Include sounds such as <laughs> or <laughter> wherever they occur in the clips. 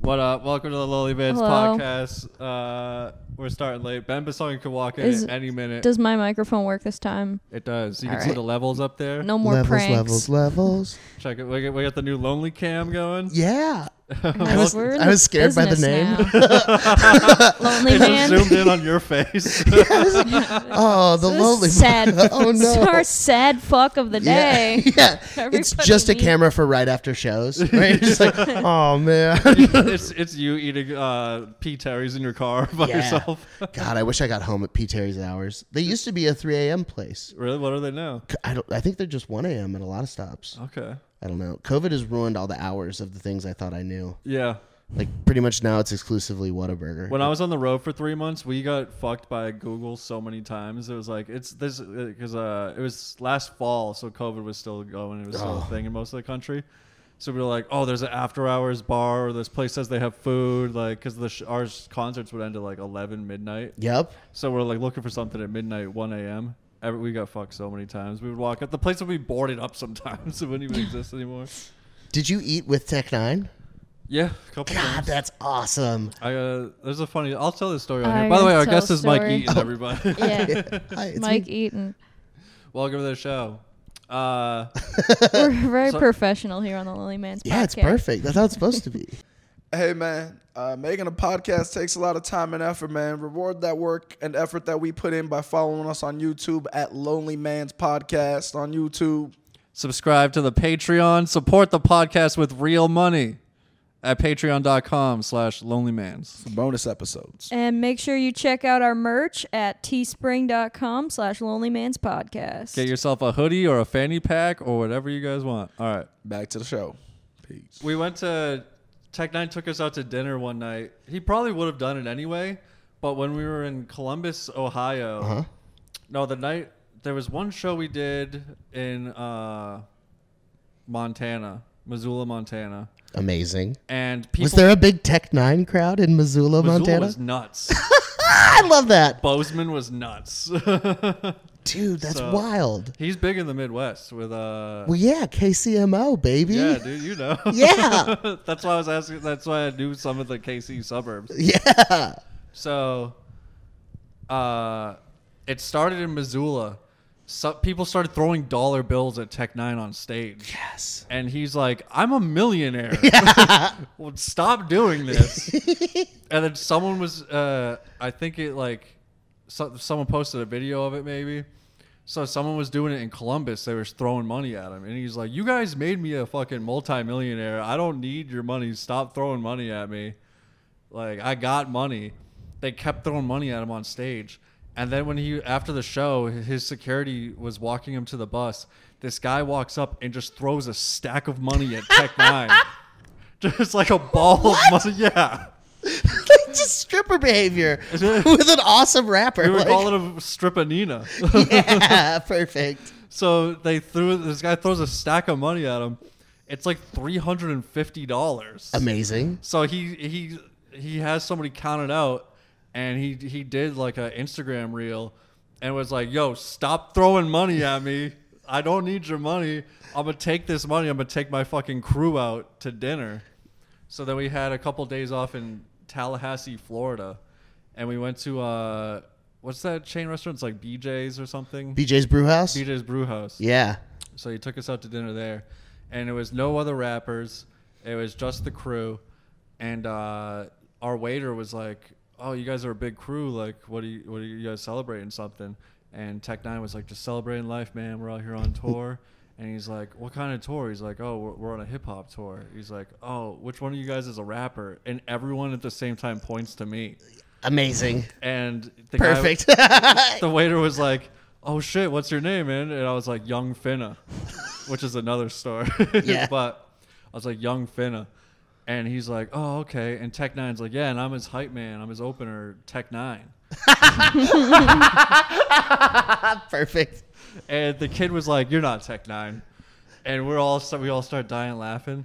What up? Welcome to the Lonely Man's Hello. podcast. Uh, we're starting late. Ben Basong could walk in Is- at any minute. Does my microphone work this time? it does. You can All see right. the levels up there. No more levels, pranks. levels, levels. Check it. We got, we got the new Lonely Cam going. Yeah. Guys, <laughs> was- I was scared by the name. <laughs> Lonely man. just zoomed in on your face. <laughs> Oh, the This lonely. sad. oh It's no. our sad fuck of the day. Yeah, yeah. it's Everybody just a needs- camera for right after shows. Right? Just like, oh man. it's it's you eating uh, P Terry's in your car by Yeah. yourself. God, I wish I got home at P. Terry's hours. They used to be a 3 a.m. place. really? What are they now? I don't. I think they're just 1 a.m. at a lot of stops. Okay. I don't know. COVID has ruined all the hours of the things I thought I knew. Yeah. Like pretty much now, it's exclusively Whataburger. When I was on the road for three months, we got fucked by Google so many times. It was like it's this because uh, it was last fall, so COVID was still going. It was still a Oh. thing in most of the country. So we were like, oh, there's an after hours bar, or this place says they have food, like because the sh- our concerts would end at like 11 midnight. Yep. So we're like looking for something at midnight, 1 a.m. Every, we got fucked so many times. We would walk up. The place would be boarded up sometimes. <laughs> It wouldn't even exist anymore. Did you eat with Tech Nine? Yeah, a couple God, times. that's awesome. I uh, there's a funny. I'll tell this story on I here. By the way, gotta our guest a is Mike story. Eaton. Everybody. <laughs> Yeah. Hi, it's Mike me. Eaton. Welcome to the show. Uh, <laughs> We're very So- professional here on the Lonely Man's Yeah, it's perfect. That's how it's supposed to be. Hey man, uh, making a podcast takes a lot of time and effort, man. Reward that work and effort that we put in by following us on YouTube at Lonely Man's Podcast on YouTube. subscribe to the Patreon. Support the podcast with real money at patreon.com slash lonelymans. for bonus episodes. And make sure you check out our merch at teespring.com slash Lonely Man's Podcast. Get yourself a hoodie or a fanny pack or whatever you guys want. All right. Back to the show. Peace. We went to Tech Nine took us out to dinner one night. He probably would have done it anyway, but when we were in Columbus, Ohio, Uh huh. no, the night there was one show we did in uh, Montana, Missoula, Montana, Amazing. and people. Was there a big Tech Nine crowd in Missoula, Missoula Montana? was nuts. <laughs> I love that. Bozeman was nuts. <laughs> Dude, that's So- wild. He's big in the Midwest with uh. Well, yeah, KCMO, baby. yeah, dude, you know. <laughs> Yeah. <laughs> that's why I was asking. That's why I knew some of the KC suburbs. Yeah. So, uh, it started in Missoula. So people started throwing dollar bills at Tech Nine on stage, Yes. and he's like, "I'm a millionaire. <laughs> well, stop doing this." and then someone was, uh, I think it like, so, someone posted a video of it maybe. So someone was doing it in Columbus. They were throwing money at him, and he's like, "You guys made me a fucking multimillionaire. I don't need your money. Stop throwing money at me." Like I got money. They kept throwing money at him on stage. And then when he after the show, his security was walking him to the bus. This guy walks up and just throws a stack of money at Tech Nine. <laughs> just like a ball of money. <laughs> Yeah. Stripper behavior <laughs> with an awesome rapper. We were like- calling him Stripanina. <laughs> yeah, <laughs> perfect. so they threw this guy throws a stack of money at him. It's like three hundred and fifty dollars. Amazing. So he he he has somebody count it out, and he he did like an Instagram reel, and was like, "Yo, stop throwing money at me. I don't need your money. I'm gonna take this money. I'm gonna take my fucking crew out to dinner." So then we had a couple days off in Tallahassee, Florida, and we went to uh, what's that chain restaurant? It's like BJ's or something. BJ's Brewhouse. BJ's Brewhouse. Yeah. So he took us out to dinner there, and it was no other rappers. It was just the crew, and uh, our waiter was like, "Oh, you guys are a big crew. Like, what are you? What are you guys celebrating? Something?" And Tech Nine was like, "Just celebrating life, man. We're out here on <laughs> tour." And he's like, "What kind of tour?" He's like, "Oh, we're, we're on a hip hop tour." He's like, "Oh, which one of you guys is a rapper?" And everyone at the same time points to me, Amazing. and the guy- Perfect. <laughs> <laughs> the waiter was like, "Oh shit, what's your name, man?" And I was like, "Young Finna," which is another story. <laughs> Yeah. but I was like, "Young Finna," and he's like, "Oh okay." And Tech Nine's like, "Yeah," and I'm his hype man. I'm his opener, Tech Nine. <laughs> perfect. And the kid was like, "You're not Tech Nine," and we're all we all start dying laughing.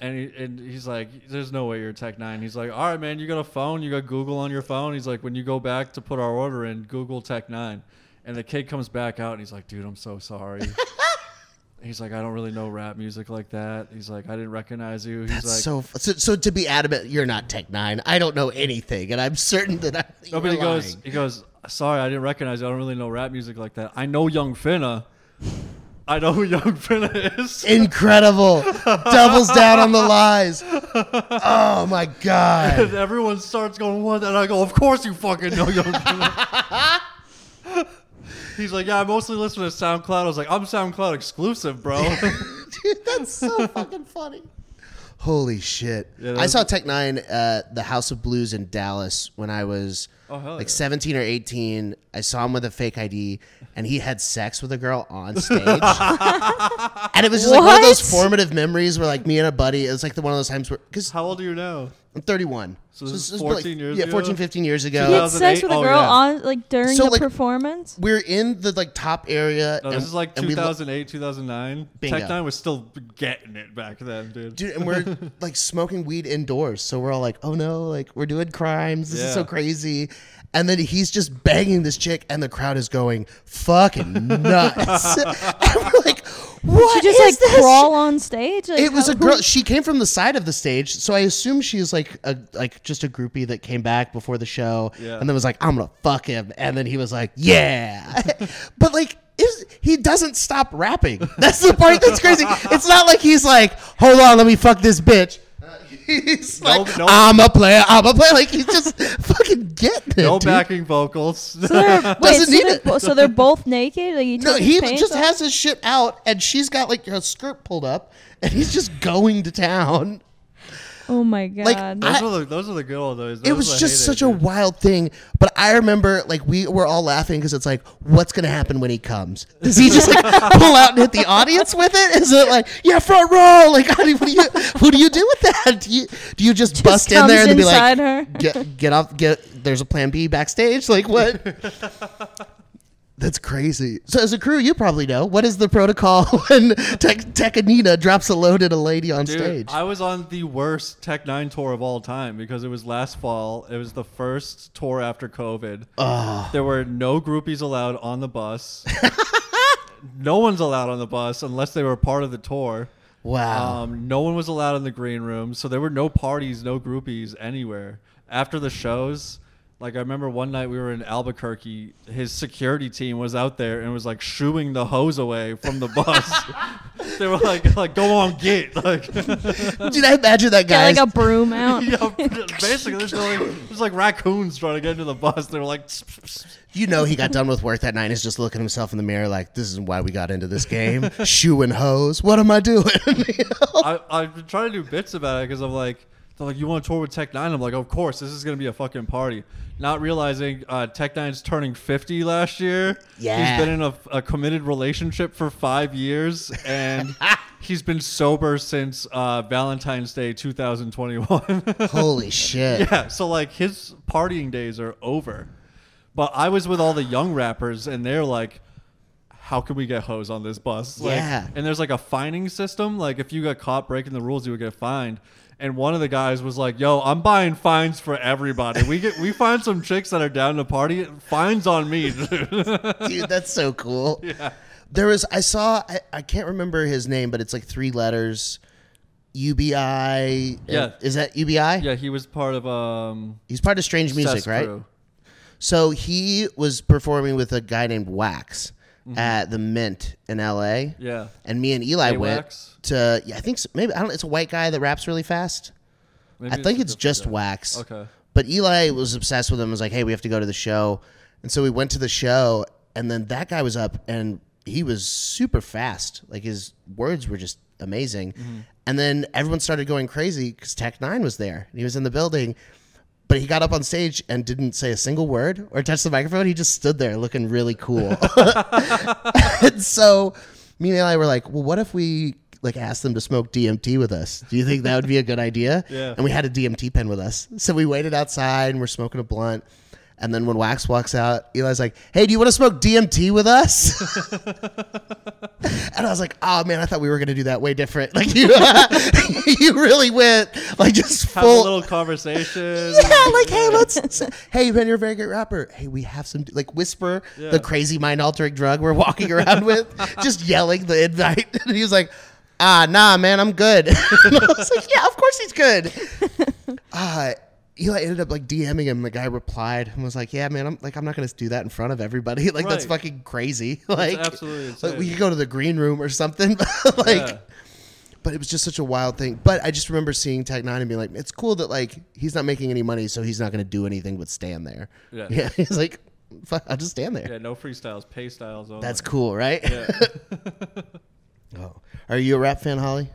And, he, and he's like, "There's no way you're Tech Nine. He's like, "All right, man, you got a phone. You got Google on your phone." He's like, "When you go back to put our order in, Google Tech Nine. And the kid comes back out and he's like, "Dude, I'm so sorry." <laughs> He's like, I don't really know rap music like that. He's like, I didn't recognize you. He's That's like, so, so. So to be adamant, you're not Tech Nine. I don't know anything, and I'm certain that I. no, but he you're goes, lying. he goes, sorry, I didn't recognize you. I don't really know rap music like that. I know Young Finna. I know who Young Finna is. Incredible. Doubles down on the lies. Oh my <laughs> god. and everyone starts going, what? And I go, of course you fucking know Young Finna. <laughs> He's like, yeah, I mostly listen to SoundCloud. I was like, I'm SoundCloud exclusive, bro. <laughs> Dude, that's so <laughs> fucking funny. Holy shit. Yeah, I saw Tech Nine at the House of Blues in Dallas when I was Oh, like yeah. 17 or 18. I saw him with a fake ID and he had sex with a girl on <laughs> stage. and it was just like one of those formative memories where like me and a buddy, it was like the one of those times where, because How old are you now? I'm 31. So this is it's been, 14 years Yeah, ago? 14, 15 years ago. He had sex 2008? with a Oh, girl yeah. on like during So, the like- performance. We're in the like top area. No, and- this is like and lo- 2008, 2009. Bingo. Tech Nine was still getting it back then, dude. dude and we're <laughs> like smoking weed indoors so we're all like oh no like we're doing crimes this is so crazy and then he's just banging this chick and the crowd is going fucking nuts <laughs> <laughs> and we're <laughs> like what She just is like this? crawl on stage. Like, it was how- a girl she came from the side of the stage so i assume she's like a like just a groupie that came back before the show Yeah. and then was like i'm gonna fuck him and then he was like yeah <laughs> but like is, he doesn't stop rapping. That's the part that's crazy. It's not like he's like, "Hold on, let me fuck this bitch." He's No- like, no- "I'm a player. I'm a player." Like he's just <laughs> fucking getting it. No dude. backing vocals. So they're, <laughs> wait, Doesn't so need they're, it. bo- so they're both naked. Like he No, he just off? has his shit out, and she's got like her skirt pulled up, and he's just going to town. Oh my god! Like, those, I- were the, those are the good old days. it was just hated, such a dude. wild thing. But I remember, like, we were all laughing because it's like, what's gonna happen when he comes? Does he just like <laughs> pull out and hit the audience with it? Is it like, yeah, front row? Like, how do what do you, what do you do with that? Do you, do you just, bust in there and be like, inside her. get, get off, get? There's a plan B backstage. Like, what? <laughs> That's crazy. So, as a crew, you probably know what is the protocol <laughs> when Tech Tekanina drops a load at a lady on Dude, stage. I was on the worst Tech Nine tour of all time because it was last fall. It was the first tour after COVID. There were no groupies allowed on the bus. <laughs> no one's allowed on the bus unless they were part of the tour. wow. Um, no one was allowed in the green room, so there were no parties, no groupies anywhere. After the shows, like I remember one night we were in Albuquerque, his security team was out there and was like shooing the hoes away from the bus. <laughs> they were like, like go on, get like, <laughs> Dude, I imagine that Get guy. like a broom out. <laughs> yeah, basically there's like, there's like raccoons trying to get into the bus. They were like, You know he got done with work that night and is just looking himself in the mirror like, this is why we got into this game. Shoe and hoes. What am I doing? You know? I, I've been trying to do bits about it because I'm like, they're like, you want to tour with Tech Nine? I'm like, of course, this is gonna be a fucking party. Not realizing uh, Tech Nine's turning 50 last year. Yeah. he's been in a, a committed relationship for five years, and <laughs> he's been sober since uh, Valentine's Day 2021. <laughs> Holy shit. yeah, so like his partying days are over. But I was with all the young rappers, and they're like, "How can we get hoes on this bus?" Like, Yeah. And there's like a fining system. Like if you got caught breaking the rules, you would get fined. And one of the guys was like, "Yo, I'm buying fines for everybody. We get we find some chicks that are down to party. Fines on me, dude." <laughs> Dude, that's so cool. <laughs> yeah. There was, I saw, I, I can't remember his name, but it's like three letters. UBI. Yeah. Is that UBI? Yeah, he was part of um He's part of Strange Music, Seth's right? crew. So he was performing with a guy named Wax Mm-hmm. at the Mint in LA. Yeah. And me and Eli went A-Wax? to, yeah, I think so, maybe, I don't it's a white guy that raps really fast. Maybe I think a it's just guy. Wax. Okay. But Eli was obsessed with him. Was like, "Hey, we have to go to the show," and so we went to the show. And then that guy was up, and he was super fast. Like his words were just amazing. Mm-hmm. And then everyone started going crazy because Tech Nine was there, and he was in the building. But he got up on stage and didn't say a single word or touch the microphone. He just stood there looking really cool. <laughs> and so me and Eli were like, "Well, what if we?" Like asked them to smoke DMT with us. Do you think that would be a good idea? <laughs> Yeah. And we had a DMT pen with us. So we waited outside and we're smoking a blunt. And then when Wax walks out, Eli's like, "Hey, do you want to smoke DMT with us?" <laughs> and I was like, "Oh man, I thought we were gonna do that way different. <laughs> Like you, <laughs> you really went like just Have a full." little conversation. yeah, like hey, let's. Hey, man, you're a very great rapper. Hey, we have some like whisper Yeah. the crazy mind altering drug we're walking around with, just yelling the invite. And he was like, Ah, nah, man, I'm good. and I was like, Yeah, of course he's good. Uh, Eli ended up like DMing him. The guy replied and was like, "Yeah, man, I'm like, I'm not gonna do that in front of everybody. <laughs> Like, that's fucking crazy. <laughs> Like, absolutely like, we could go to the green room or something. <laughs> like, Yeah. but it was just such a wild thing. But I just remember seeing Tech Nine and being like, it's cool that like he's not making any money, so he's not going to do anything but stand there. Yeah. yeah. He's like, Fuck, I'll just stand there. Yeah, no freestyles, pay styles only. That's cool, right? Yeah. oh. Are you a rap fan, Holly?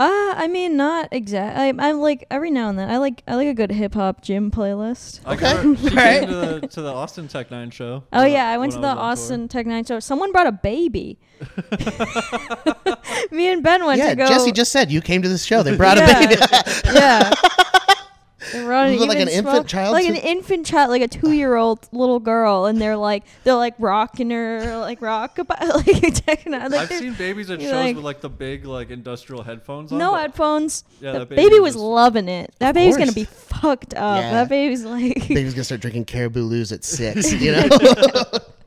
Uh, I mean, not exact. I'm like every now and then. I like I like a good hip hop gym playlist. I Okay. got her- She came to the, to the Austin Tech Nine show. <laughs> Oh when yeah, I went to when the was on. Austin Tech Nine show. Someone brought a baby. <laughs> <laughs> Me and Ben went yeah, to go. Jesse just said you came to this show. They brought a baby. yeah. They brought an Was it like an even infant child like an infant child, like a two-year-old little girl, and they're like they're like rocking her, like rock about, <laughs> like checking out. Like I've seen babies at shows like- with like the big like industrial headphones on. no headphones. Yeah, the that baby, baby was just- loving it. That baby's gonna be fucked up. Yeah. That baby's like Baby's gonna start drinking Caribou Lou's at six. <laughs> You know, <laughs>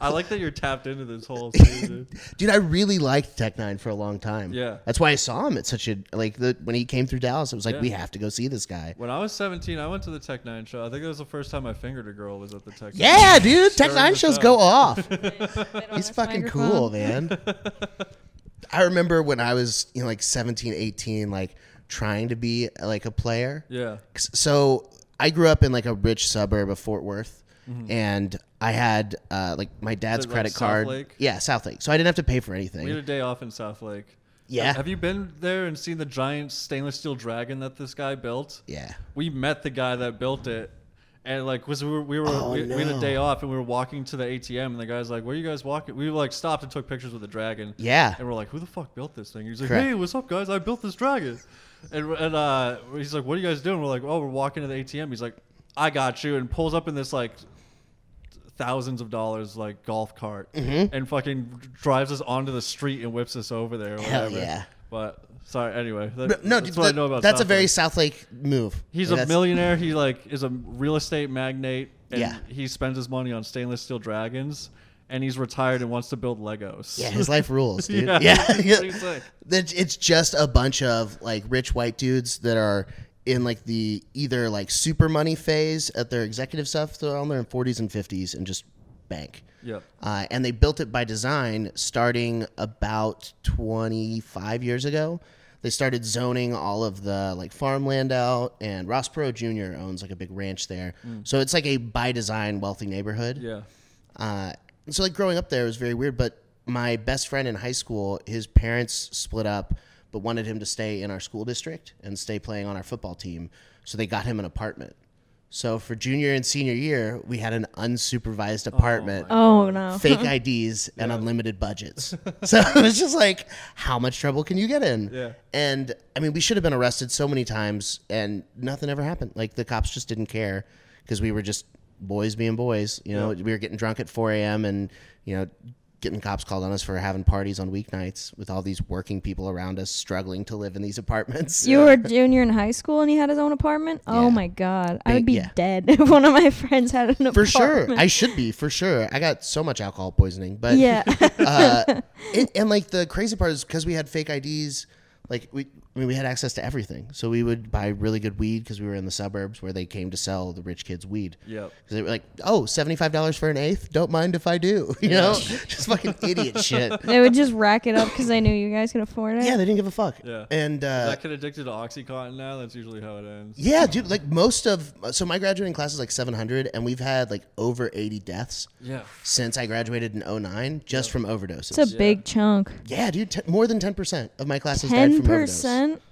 I like that you're tapped into this whole <laughs> scene. dude. dude, I really liked Tech Nine for a long time. Yeah. that's why I saw him at such a like the when he came through Dallas. It was like Yeah. we have to go see this guy. When I was 17, I went to the Tech Nine show. I think it was the first time I fingered a girl. Was at the Tech. Nine. Yeah, dude, Tech During Nine shows show. go off. <laughs> He's He's fucking cool, man. <laughs> I remember when I was, you know, like 17, 18, like trying to be like a player. Yeah. So I grew up in like a rich suburb of Fort Worth. Mm-hmm. And I had uh, like my dad's it, credit card. Yeah, Southlake. So I didn't have to pay for anything. We had a day off in Southlake. Yeah. Have you been there and seen the giant stainless steel dragon that this guy built? Yeah. We met the guy that built it. And like, was we were we were Oh, we, we had a day off and we were walking to the ATM and the guy's like, "Where are you guys walking?" We like stopped and took pictures with the dragon. Yeah. And we're like, "Who the fuck built this thing?" He's like, Correct. "Hey, what's up, guys? I built this dragon." And and uh, he's like, "What are you guys doing?" We're like, "Oh, we're walking to the ATM." He's like, "I got you," and pulls up in this like thousands of dollars like golf cart and fucking drives us onto the street and whips us over there. Or Mm-hmm. Hell whatever. yeah. But sorry, anyway. That, no, that's dude, what I that- know about. that's a very. Southlake move. He's Like, a millionaire. He like is a real estate magnate, and Yeah. he spends his money on stainless steel dragons. And he's retired and wants to build Legos. Yeah, his life rules, <laughs> dude. Yeah, yeah, <laughs> it's pretty sick. <laughs> That- It's just a bunch of like rich white dudes that are in like the either like super money phase at their executive stuff. They're on their 40s and 50s and just bank. Yep. Uh, and they built it by design starting about 25 years ago. They started zoning all of the like farmland out, and Ross Perot Jr. owns like a big ranch there. So it's like a by design wealthy neighborhood. Yeah. Uh, so like growing up there was very weird. But my best friend in high school, his parents split up, but wanted him to stay in our school district and stay playing on our football team. So they got him an apartment. So for junior and senior year, we had an unsupervised oh apartment, oh no. fake <laughs> IDs, and unlimited budgets. <laughs> so it was just like, how much trouble can you get in? Yeah. And I mean, we should have been arrested so many times, and nothing ever happened. Like the cops just didn't care because we were just boys being boys. You know, we were getting drunk at 4 a.m. and you know getting cops called on us for having parties on weeknights with all these working people around us struggling to live in these apartments. You were a <laughs> junior in high school and he had his own apartment. Oh my god, I would be yeah. dead <laughs> if one of my friends had an apartment. For sure, I should be for sure. I got so much alcohol poisoning, but yeah. <laughs> uh, and, and like the crazy part is because we had fake IDs, like we, I mean, we had access to everything. So we would buy really good weed because we were in the suburbs where they came to sell the rich kids weed. Yep. Because they were like, oh, $75 for an eighth? Don't mind if I do. <laughs> You know, just fucking idiot shit. <laughs> they would just rack it up because they knew you guys could afford it. Yeah, they didn't give a fuck. Yeah. And uh, that kid addicted to OxyContin now. That's usually how it ends. yeah, dude, like most of, so my graduating class is like 700, and we've had like over 80 deaths Yeah. since I graduated in 09 just from overdoses. It's a big chunk. yeah, dude, t- more than 10% of my classes died Ten from overdose. percent.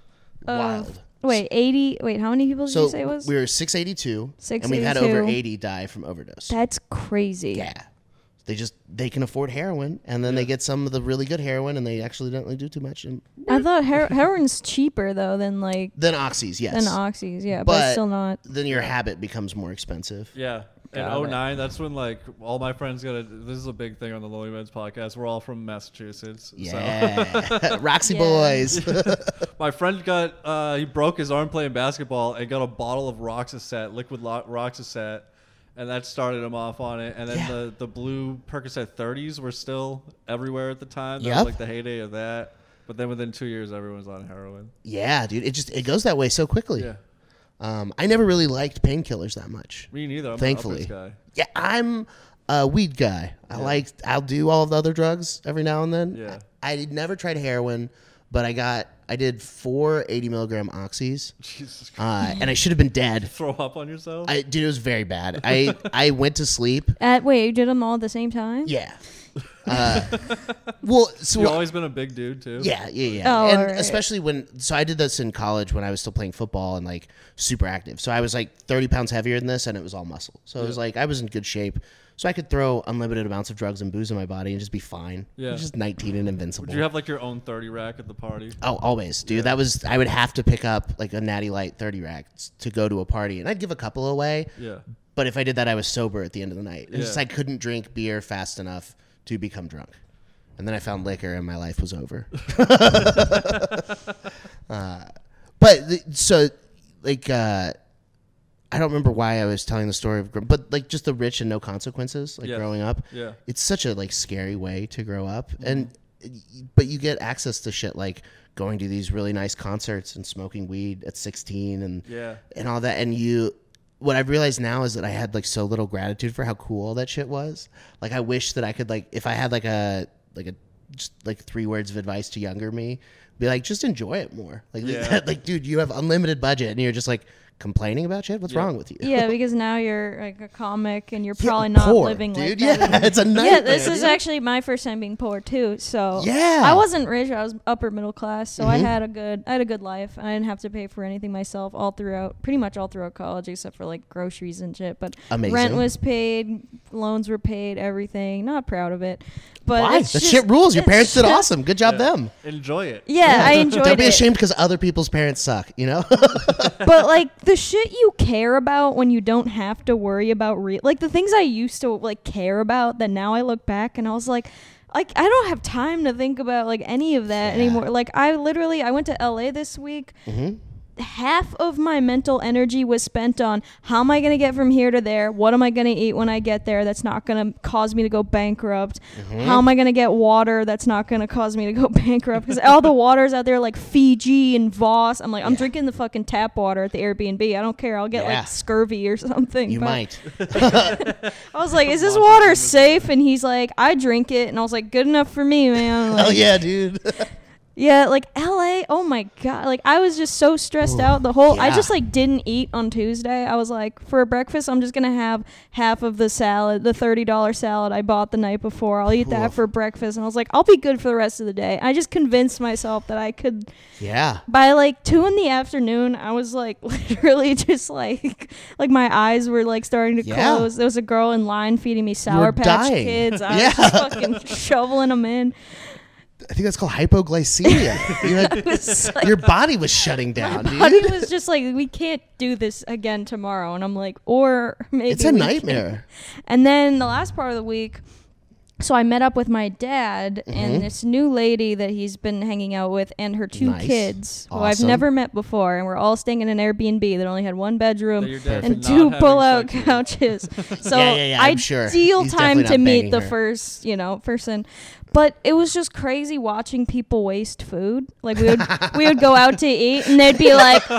Wild. Wait, eighty. Wait, how many people did So you say it was? we were 682, and we've had over 80 die from overdose. That's crazy. yeah. they just they can afford heroin, and then they get some of the really good heroin, and they actually don't really do too much. And I thought her- heroin's cheaper though than like then oxys, yes, than oxys. Yeah, but, But- still not. then your habit becomes more expensive. Yeah. In Got it. 09, that's when like all my friends got a. This is a big thing on the Lonely Men's podcast. We're all from Massachusetts. So Yeah, <laughs> Roxy Yeah. boys. <laughs> my friend got uh, he broke his arm playing basketball and got a bottle of Roxicet, liquid lo- Roxicet, and that started him off on it. And then Yeah. the the blue Percocet 30s were still everywhere at the time. That Yep. was like the heyday of that. But then within two years, everyone's on heroin. yeah, dude, it just it goes that way so quickly. Yeah, Um, I never really liked painkillers that much. me neither. I'm Thankfully. guy. Yeah, I'm a weed guy. I like I'll do all of the other drugs every now and then. Yeah. I, I never tried heroin, but I got I did four 80 milligram oxys, Jesus Christ. uh, and I should have been dead. Throw up on yourself? I dude, it was very bad. I I went to sleep. <laughs> At wait, you did them all at the same time? Yeah. <laughs> Uh, well, so You've always been a big dude too. Yeah, yeah, yeah. Oh, and alright. especially when so I did this in college when I was still playing football and like super active. So I was like 30 pounds heavier than this and it was all muscle. So it was like I was in good shape. So I could throw unlimited amounts of drugs and booze in my body and just be fine. Yeah. Just 19 and invincible. Would you have like your own 30 rack at the party? Oh, always, dude. That was I would have to pick up like a Natty Light 30 rack to go to a party, and I'd give a couple away. Yeah. But if I did that, I was sober at the end of the night. It's just I couldn't drink beer fast enough to become drunk. And then I found liquor, and my life was over. <laughs> uh, but so, like, uh, I don't remember why I was telling the story of, but like just the rich and no consequences, like Yeah. growing up. Yeah. It's such a like scary way to grow up, mm-hmm. and but you get access to shit like going to these really nice concerts and smoking weed at 16 and Yeah. and all that and you what I've realized now is that I had like so little gratitude for how cool all that shit was. Like I wish that I could like if I had like a like a just like three words of advice to younger me, be like just enjoy it more. Like Yeah. <laughs> like dude, you have unlimited budget and you're just like complaining about shit. What's Yeah. wrong with you? Yeah, <laughs> because now you're like a comic and you're Yeah, probably not poor, living dude. like that. yeah, <laughs> it's a nightmare. Yeah, this is actually my first time being poor too. So Yeah. I wasn't rich. I was upper middle class, so I Mhm. had a good I had a good life. I didn't have to pay for anything myself all throughout, pretty much all throughout college, except for like groceries and shit. But Amazing. rent was paid, loans were paid, everything. Not proud of it, but Why? it's That just- shit rules. Your parents did awesome. Good job, Yeah. them. Enjoy it. Yeah, I enjoyed Don't be it. ashamed because other people's parents suck. You know. <laughs> but like the shit you care about when you don't have to worry about re- like the things I used to like care about that now I look back and I was like like I don't have time to think about like any of that Yeah. anymore. Like I literally I went to LA this week. Mhm. Half of my mental energy was spent on how am I going to get from here to there? What am I going to eat when I get there that's not going to cause me to go bankrupt? Mm-hmm. How am I going to get water that's not going to cause me to go <laughs> bankrupt? Because all the waters out there like Fiji and Voss. I'm like, I'm Yeah. drinking the fucking tap water at the Airbnb. I don't care. I'll get Yeah. like scurvy or something. You might. <laughs> I was like, <laughs> is this water safe? And he's like, I drink it. And I was like, good enough for me, man. Like, Hell yeah, dude. Yeah, like LA. Oh my god. Like I was just so stressed Ooh, out the whole I just like didn't eat on Tuesday. I was like for breakfast I'm just going to have half of the salad, the $30 salad I bought the night before. I'll eat that for breakfast and I was like I'll be good for the rest of the day. I just convinced myself that I could yeah. by like 2 in the afternoon I was like <laughs> literally just like like my eyes were like starting to Yeah. close. There was a girl in line feeding me sour patch dying. kids. I <laughs> Yeah. was just fucking shoveling them in. I think that's called hypoglycemia. <laughs> you had, like your body was shutting down, My body was just like, we can't do this again tomorrow. And I'm like, or maybe It's a nightmare. can. And then the last part of the week, so I met up with my dad Mm-hmm. and this new lady that he's been hanging out with and her two Nice. kids who I've never met before. And we're all staying in an Airbnb that only had one bedroom That your dad and two not pull-out couches. <laughs> So Yeah, yeah, yeah, I'm sure. ideal He's time to meet banging the first, you know, person. But it was just crazy watching people waste food. Like we would we would go out to eat and they'd be like, <laughs>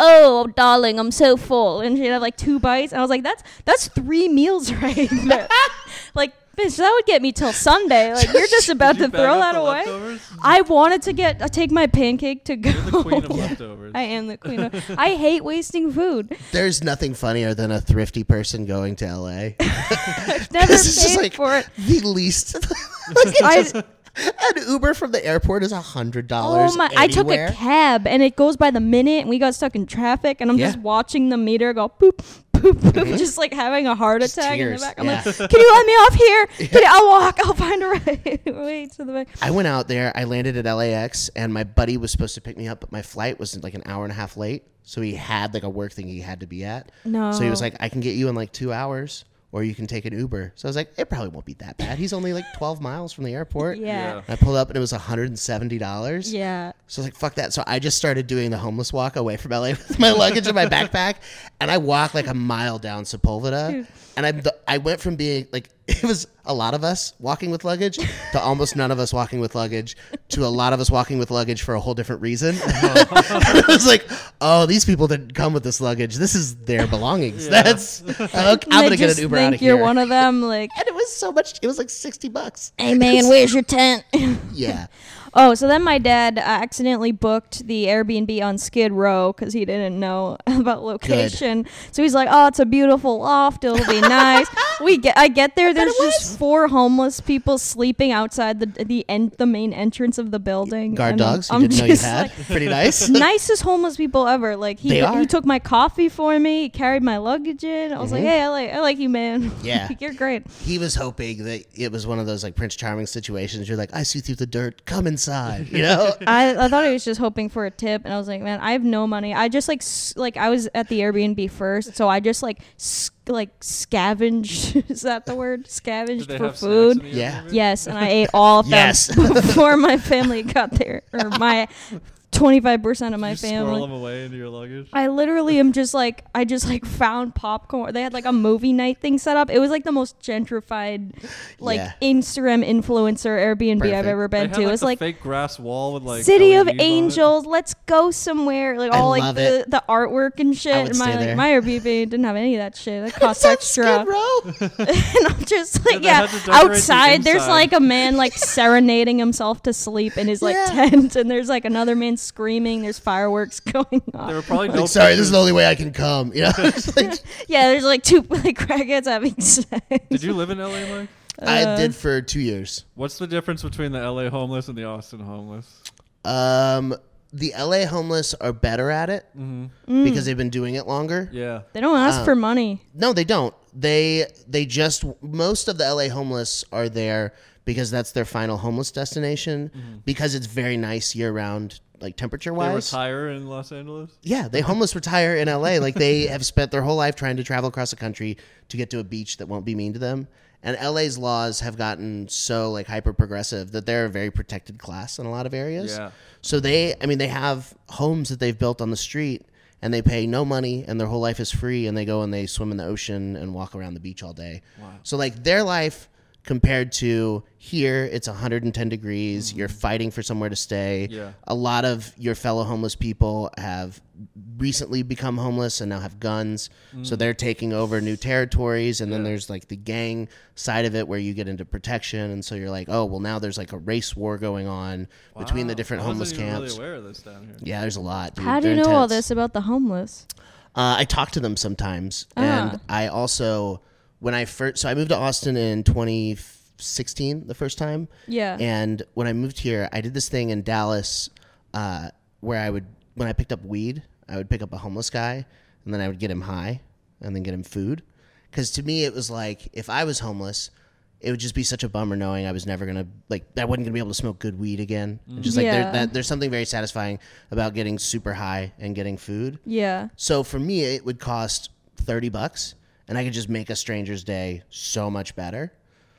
"Oh, darling, I'm so full," and she'd have like two bites. And I was like, "That's that's three meals <laughs> right there." <laughs> like, bitch, that would get me till Sunday. <laughs> Like you're just about you to throw that away. leftovers? I wanted to get uh, take my pancake to go. You're the queen of <laughs> leftovers. I am the queen of. I hate wasting food. <laughs> There's nothing funnier than a thrifty person going to LA. I've never This is just paid like for it. the least. like it's I- just- an Uber from the airport is a hundred dollars. Oh my! I took a cab and it goes by the minute, and we got stuck in traffic, and I'm just watching the meter go boop, boop, mm-hmm. just like having a heart attack in the back. I'm yeah. like, can you let me off here? <laughs> Can you, I'll walk. I'll find a <laughs> way. Wait to the back. I went out there. I landed at LAX, and my buddy was supposed to pick me up, but my flight was like an hour and a half late. So he had like a work thing he had to be at. No. So he was like, "I can get you in like two hours, or you can take an Uber." So I was like, "It probably won't be that bad. He's only like 12 miles from the airport." <laughs> Yeah. And I pulled up, and it was 170 dollars. Yeah. So I was like, fuck that. So I just started doing the homeless walk away from LA <laughs> with my luggage in my backpack. And I walked like a mile down Sepulveda. And I, the, I went from being like, <laughs> it was a lot of us walking with luggage to almost none of us walking with luggage to a lot of us walking with luggage for a whole different reason. <laughs> it was like, oh, these people didn't come with this luggage. This is their belongings. That's, okay, <laughs> I'm going to get an Uber think out of you're here. one of them. Like, and it was so much, it was like 60 bucks. hey man, where's your tent? Yeah. Oh, so then my dad uh, accidentally booked the Airbnb on Skid Row because he didn't know <laughs> about location. So he's like, "Oh, it's a beautiful loft. It'll be <laughs> nice." we get, I get there. There's just four homeless people sleeping outside the the end, the main entrance of the building. Guard And dogs you I'm didn't know you had. like, Pretty nice. <laughs> nicest homeless people ever. Like he he took my coffee for me. He carried my luggage in. I was like, "Hey, I like I like you, man. Mm-hmm. Yeah. you're great." he was hoping that it was one of those like Prince Charming situations. You're like, I see through the dirt. Come inside. You know? <laughs> I, I thought he was just hoping for a tip, and I was like, man, I have no money. I just like s- like I was at the Airbnb first, so I just like s- like scavenged. <laughs> Is that the word? Scavenged for food. snacks in the Yeah. Airbnb? Yes, and I ate all of them Yes. <laughs> before my family got there, or my twenty five percent of my Did you squirrel family. them away into your luggage. I literally am just like I just like found popcorn. They had like a movie night thing set up. It was like the most gentrified, <laughs> like Yeah. Instagram influencer Airbnb I've Perfect. ever They been had, to. like, It's the like fake grass wall with like City of LEDs on it. Angels. Let's go somewhere. Like I all like the, it. the artwork and shit. I would And my stay like my Airbnb didn't have any of that shit. That <laughs> cost It's extra. Skid Row. <laughs> and I'm just like, they yeah. had to decorate the Outside, there's like a man like serenading himself to sleep in his like Yeah. tent, and there's like another man screaming. There's fireworks <laughs> going There off. were probably no. Like, sorry, this is the only way I can come. You know? <laughs> Like, <laughs> Yeah, there's like two like crackheads having sex. Did you live in LA, Mike? I Uh, did for two years. What's the difference between the LA homeless and the Austin homeless? Um, the LA homeless are better at it Mm. because they've been doing it longer. Yeah. They don't ask Uh, for money. No, they don't. They they just most of the LA homeless are there because that's their final homeless destination mm-hmm. because it's very nice year round, like temperature They wise. retire in Los Angeles. Yeah, they homeless retire in LA. Like they <laughs> have spent their whole life trying to travel across the country to get to a beach that won't be mean to them. And LA's laws have gotten so like hyper progressive that they're a very protected class in a lot of areas. Yeah. So they, I mean, they have homes that they've built on the street and they pay no money and their whole life is free and they go and they swim in the ocean and walk around the beach all day. Wow. So like their life compared to here, it's 110 degrees. You're fighting for somewhere to stay. Yeah. A lot of your fellow homeless people have recently become homeless and now have guns. So they're taking over new territories. And then there's like the gang side of it where you get into protection. And so you're like, oh, well, now there's like a race war going on between the different I homeless camps. Really aware of this down here. Yeah, there's a lot. Dude. How do you They're know all this about the homeless? Uh, I talk to them sometimes, Ah. and I also when I first so I moved to Austin in 2016 the first time. Yeah. And when I moved here, I did this thing in Dallas uh, where I would when I picked up weed, I would pick up a homeless guy, and then I would get him high, and then get him food. Because to me, it was like if I was homeless. It would just be such a bummer knowing I was never gonna like I wasn't gonna be able to smoke good weed again. And Just like Yeah. there, that, there's something very satisfying about getting super high and getting food. yeah. So for me, it would cost 30 bucks and I could just make a stranger's day so much better.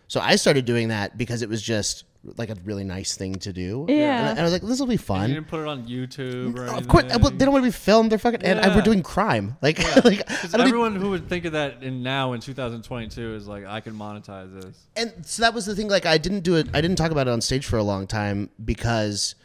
So I started doing that because it was just like a really nice thing to do. Yeah. And I, and I was like, this will be fun. You fun. didn't put it on YouTube or anything. Of course, well, they don't want to be filmed. They're fucking, and, and we're doing crime. <laughs> Like, <laughs> like Because I everyone who would think of that in now in 2022 is like, I can monetize this. and so that was the thing. Like, I didn't do it. I didn't talk about it on stage for a long time because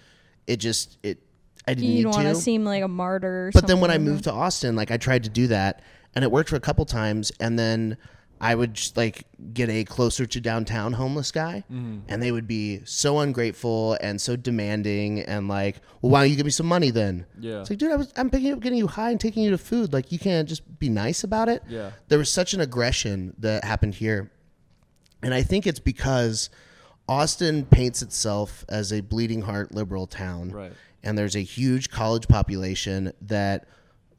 it just it. I didn't You need don't to. want to seem like a martyr. Or But then when I moved to Austin, like I tried to do that, and it worked for a couple times, and then I would just like get a closer to downtown homeless guy, Mm-hmm. and they would be so ungrateful and so demanding, and like, well, why don't you give me some money then? Yeah. It's like, dude, I was, I'm picking up, getting you high, and taking you to food. Like, you can't just be nice about it. Yeah. There was such an aggression that happened here, and I think it's because Austin paints itself as a bleeding heart liberal town Right. And there's a huge college population that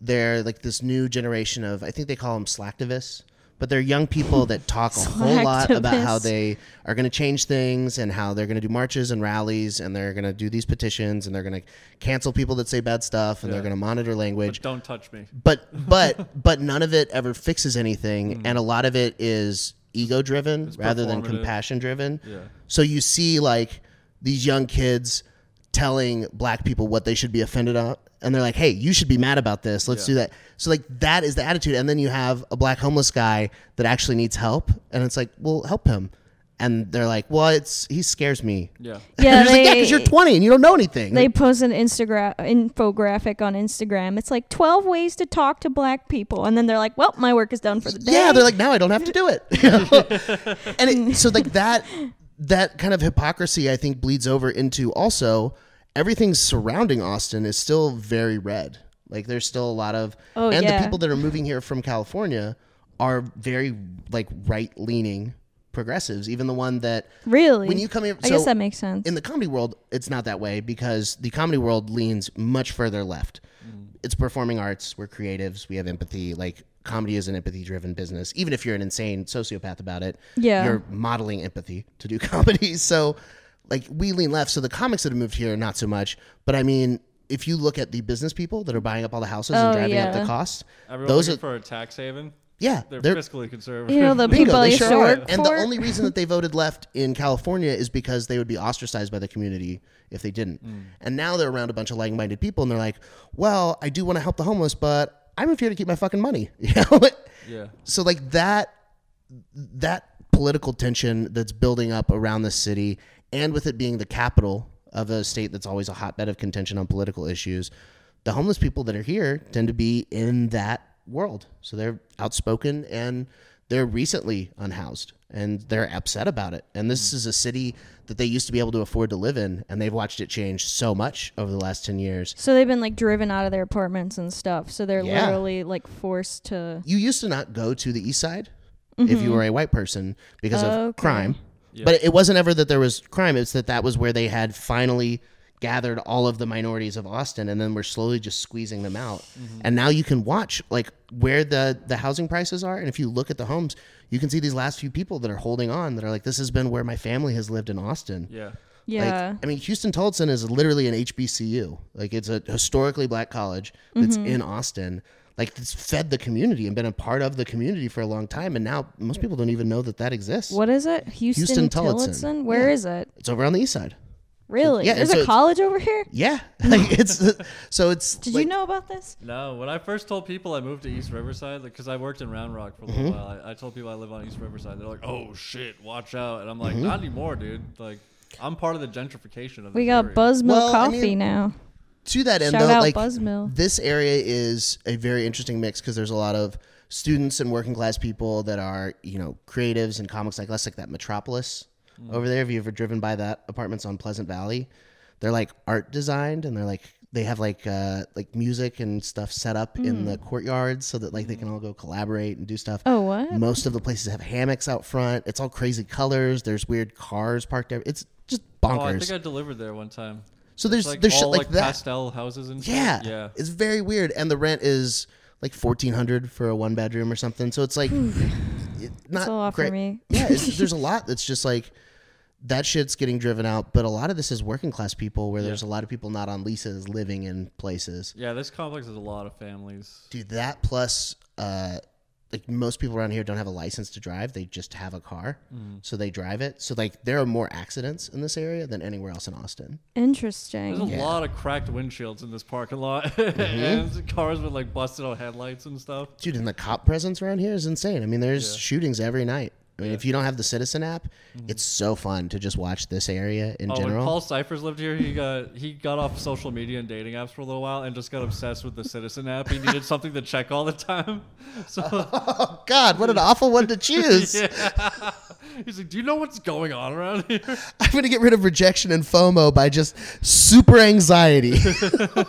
they're like this new generation of I think they call them slacktivists, but they're young people that talk a whole lot about how they are going to change things and how they're going to do marches and rallies and they're going to do these petitions and they're going to cancel people that say bad stuff and they're going to monitor language. But don't touch me. But <laughs> but but none of it ever fixes anything, Mm. and a lot of it is ego driven rather than compassion driven. Yeah. So you see like these young kids telling black people what they should be offended at and they're like, "Hey, you should be mad about this. Let's Yeah. do that." So like that is the attitude and then you have a black homeless guy that actually needs help and it's like, "Well, help him." And they're like, "Well, it's he scares me." Yeah. <laughs> Yeah, And it's like, yeah, because you're 20 and you don't know anything. they post an Instagram infographic on Instagram. It's like 12 ways to talk to black people. And then they're like, well, my work is done for the day. Yeah, they're like, now I don't have to do it. <laughs> <laughs> And it, so like that that kind of hypocrisy I think bleeds over into also everything surrounding Austin is still very red. Like there's still a lot of Oh, and yeah. the people that are moving here from California are very like right leaning progressives. Even the one that really? when you come here I so guess that makes sense. in the comedy world, it's not that way because the comedy world leans much further left. Mm. It's performing arts. We're creatives. We have empathy. Like comedy is an empathy-driven business. Even if you're an insane sociopath about it, Yeah. you're modeling empathy to do <laughs> comedy. So, like we lean left. So the comics that have moved here, not so much. But I mean, if you look at the business people that are buying up all the houses and Oh, driving up the yeah. costs, Everyone those looking are for a tax haven. yeah, They're, they're fiscally conservative. you know, the Bingo, people they I used sure are. work And the only reason that they <laughs> voted left in California is because they would be ostracized by the community if they didn't. Mm. And now they're around a bunch of like-minded people, and they're like, "Well, I do want to help the homeless, but I moved here to keep my fucking money." <laughs> You know. yeah. so like that that political tension that's building up around the city and with it being the capital of a state that's always a hotbed of contention on political issues the homeless people that are here tend to be in that world so they're outspoken and they're recently unhoused and they're upset about it and this mm. is a city that they used to be able to afford to live in and they've watched it change so much over the last 10 years so they've been like driven out of their apartments and stuff. So they're Yeah. literally like forced to. you used to not go to the east side if you mm-hmm. were a white person because of crime Yeah. but it wasn't ever that there was crime it's that that was where they had finally gathered all of the minorities of austin and then we're slowly just squeezing them out and now you can watch like where the the housing prices are and if you look at the homes you can see these last few people that are holding on that are like this has been where my family has lived in austin Yeah. Yeah. like, I mean, Huston-Tillotson is literally an HBCU. Like, it's a historically black college that's Mm-hmm. in Austin. Like, it's fed the community and been a part of the community for a long time. And now most people don't even know that that exists. what is it? Huston, Houston Tillotson? Tillotson. Where Yeah. is it? It's over on the east side. Really? yeah, There's so a college over here? Yeah, <laughs> like it's so it's. Did like, you know about this? No, when I first told people I moved to East Riverside, because I worked in Round Rock for a little mm-hmm. while, I, I told people I live on East Riverside. They're like, "Oh shit, watch out!" And I'm like, mm-hmm. "Not anymore, dude. Like, I'm part of the gentrification of the We this got area." Buzzmill Well, I coffee mean, now. To that end, Shout though, out like Buzzmill. this area is a very interesting mix because there's a lot of students and working class people that are you know creatives and comics like us, like that Metropolis mm. over there. Have you ever driven by that apartments on Pleasant Valley? They're like art designed and they're like they have like uh like music and stuff set up in the mm. courtyards so that like they can mm. all go collaborate and do stuff. Oh, what? Most of the places have hammocks out front. It's all crazy colors. There's weird cars parked there. It's just bonkers. Oh, I think I delivered there one time. So there's Like there's all shit like, like that. pastel houses and shit. Yeah, yeah. It's very weird, and the rent is like fourteen hundred for a one bedroom or something. So it's like it- not a lot for great. me. yeah, it's, <laughs> there's a lot that's just like that shit's getting driven out. But a lot of this is working class people, where there's a lot of people not on leases living in places. Yeah, this complex has a lot of families. Dude, that plus. uh like most people around here don't have a license to drive; they just have a car, Mm-hmm. so they drive it. So like, there are more accidents in this area than anywhere else in Austin. Interesting. There's a Yeah. lot of cracked windshields in this parking lot, <laughs> Mm-hmm. and cars with like busted out headlights and stuff. dude, and the cop presence around here is insane. I mean, there's Yeah. shootings every night. I mean, if you don't have the Citizen app, mm-hmm. it's so fun to just watch this area in Oh, when general. Paul Cyphers lived here, he got he got off social media and dating apps for a little while and just got obsessed with the Citizen app. He needed something to check all the time. <laughs> So <laughs> oh God, what an awful one to <laughs> choose! yeah. he's like, "Do you know what's going on around here?" I'm gonna get rid of rejection and FOMO by just super anxiety.